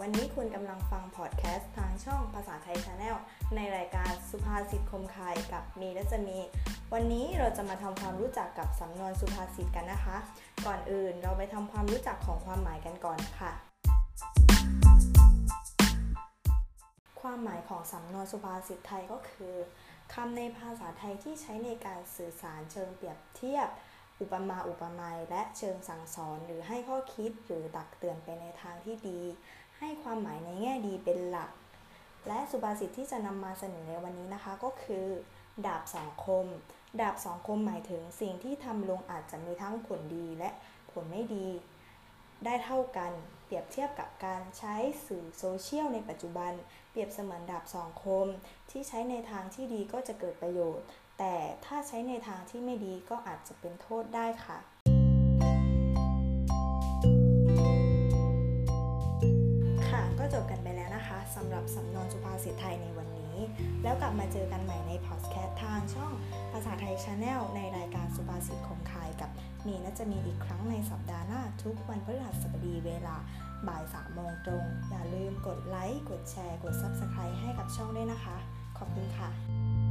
วันนี้คุณกำลังฟังพอดแคสต์ทางช่องภาษาไทย Channel ในรายการสุภาษิตคมคายกับมีและจะมี วันนี้เราจะมาทำความรู้จักกับสำนวนสุภาษิตกันนะคะ ก่อนอื่นเราไปทำความรู้จักของความหมายกันก่อนค่ะ ความหมายของสำนวนสุภาษิตไทยก็คือคำในภาษาไทยที่ใช้ในการสื่อสารเชิงเปรียบเทียบอุปมาอุปไมยและเชิงสั่งสอนหรือให้ข้อคิดหรือตักเตือนไปในทางที่ดี ให้ความหมายในแง่ดีเป็นหลัก และสุภาษิตที่จะนำมาเสนอในวันนี้นะคะ ก็คือ ดาบสองคม ดาบสองคมหมายถึงสิ่งที่ทำลงอาจจะมีทั้งผลดีและผลไม่ดี ได้เท่ากันเปรียบเทียบกับการใช้สื่อโซเชียลในปัจจุบัน เปรียบเสมือนดาบสองคม ที่ใช้ในทางที่ดีก็จะเกิดประโยชน์ แต่ถ้าใช้ในทางที่ไม่ดีก็อาจจะเป็นโทษได้ค่ะ สำหรับสำนวนสุภาษิตไทยในวันนี้ แล้วกลับมาเจอกันใหม่ในพอดแคสต์ทางช่องภาษาไทย Channel ในรายการสุภาษิตคมคายกับมีและจะมีอีกครั้งในสัปดาห์หน้าทุกวันพฤหัสบดีเวลาบ่ายสามโมงตรง อย่าลืมกดไลค์ กดแชร์ กด Subscribe ให้กับช่องด้วยนะคะ ขอบคุณค่ะ